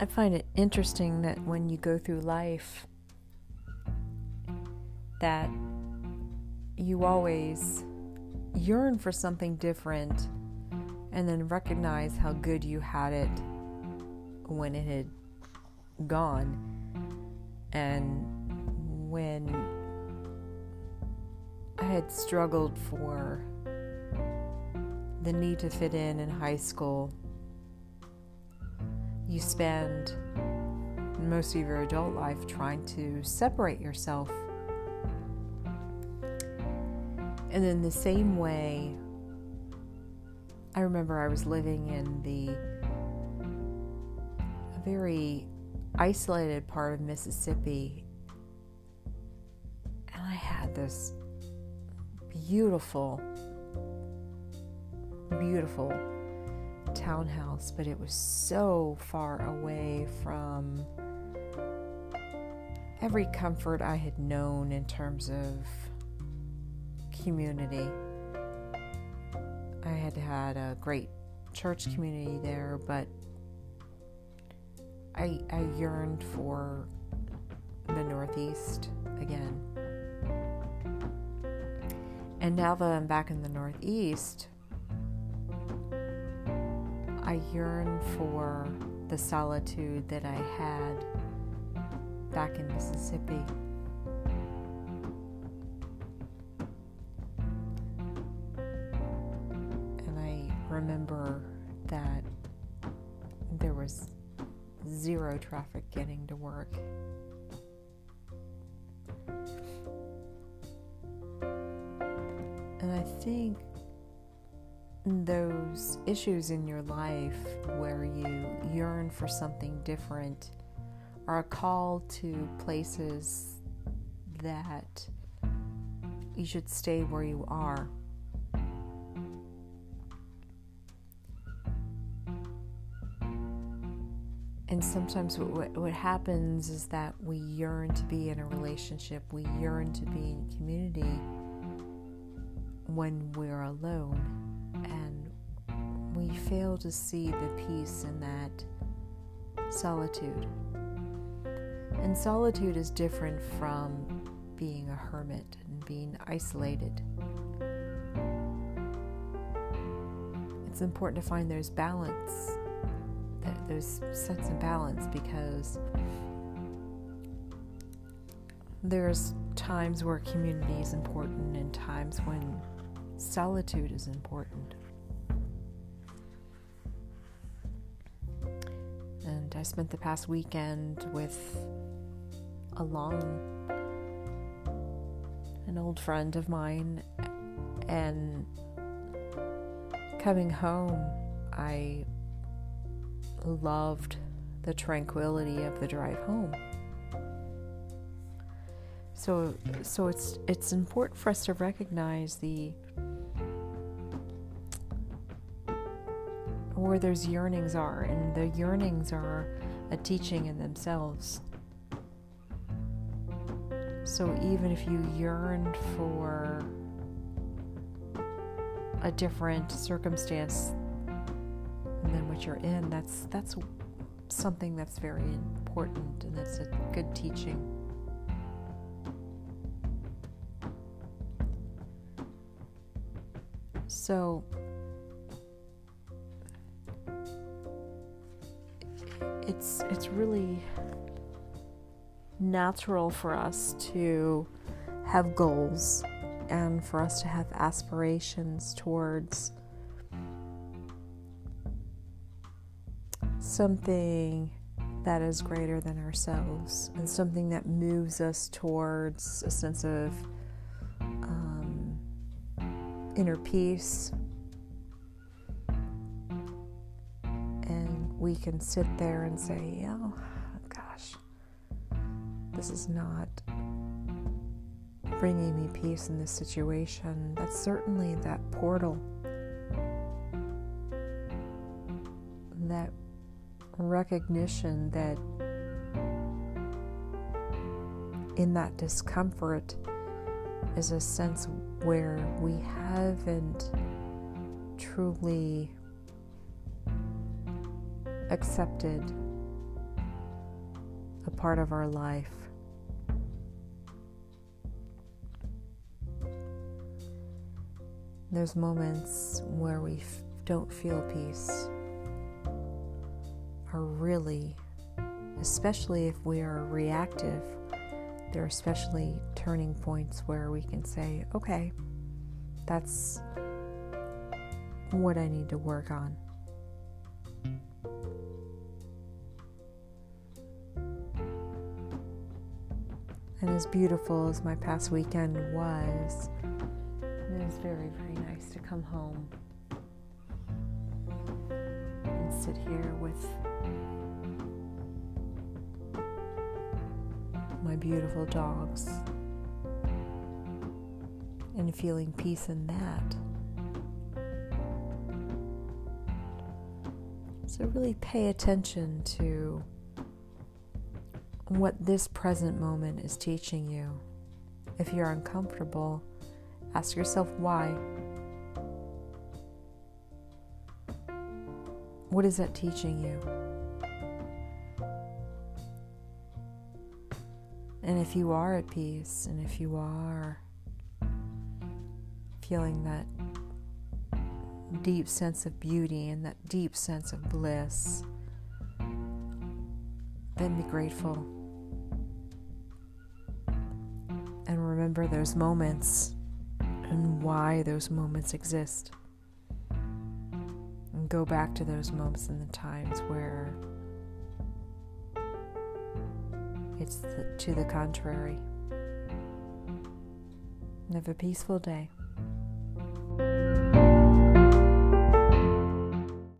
I find it interesting that when you go through life, that you always yearn for something different and then recognize how good you had it when it had gone. And when I had struggled for the need to fit in in high school, you spend most of your adult life trying to separate yourself. And in the same way, I remember I was living in the very isolated part of Mississippi, and I had this beautiful, beautiful townhouse, but it was so far away from every comfort I had known in terms of community. I had had a great church community there, but I, I yearned for the Northeast again. And now that I'm back in the Northeast, I yearn for the solitude that I had back in Mississippi. And I remember that there was zero traffic getting to work. And I think those issues in your life where you yearn for something different are a call to places that you should stay where you are. And sometimes what, what happens is that we yearn to be in a relationship, we yearn to be in community when we're alone. And we fail to see the peace in that solitude. And solitude is different from being a hermit and being isolated. It's important to find those balance, those sense of balance, because there's times where community is important and times when solitude is important. And I spent the past weekend with a long, an old friend of mine, and coming home, I loved the tranquility of the drive home. So, so it's it's important for us to recognize the where those yearnings are, and the yearnings are a teaching in themselves. So even if you yearned for a different circumstance than what you're in, that's that's something that's very important and that's a good teaching. So it's it's really natural for us to have goals and for us to have aspirations towards something that is greater than ourselves and something that moves us towards a sense of um, inner peace. We can sit there and say, oh, gosh, this is not bringing me peace in this situation. That's certainly that portal. That recognition that in that discomfort is a sense where we haven't truly accepted a part of our life. There's moments where we f- don't feel peace, are really, especially if we are reactive, there are especially turning points where we can say, okay, that's what I need to work on. And as beautiful as my past weekend was, it was very, very nice to come home and sit here with my beautiful dogs and feeling peace in that. So, really pay attention to what this present moment is teaching you. If you're uncomfortable, ask yourself why. What is that teaching you? And if you are at peace, and if you are feeling that deep sense of beauty and that deep sense of bliss, then be grateful. And remember those moments and why those moments exist. And go back to those moments and the times where it's the, to the contrary. And have a peaceful day.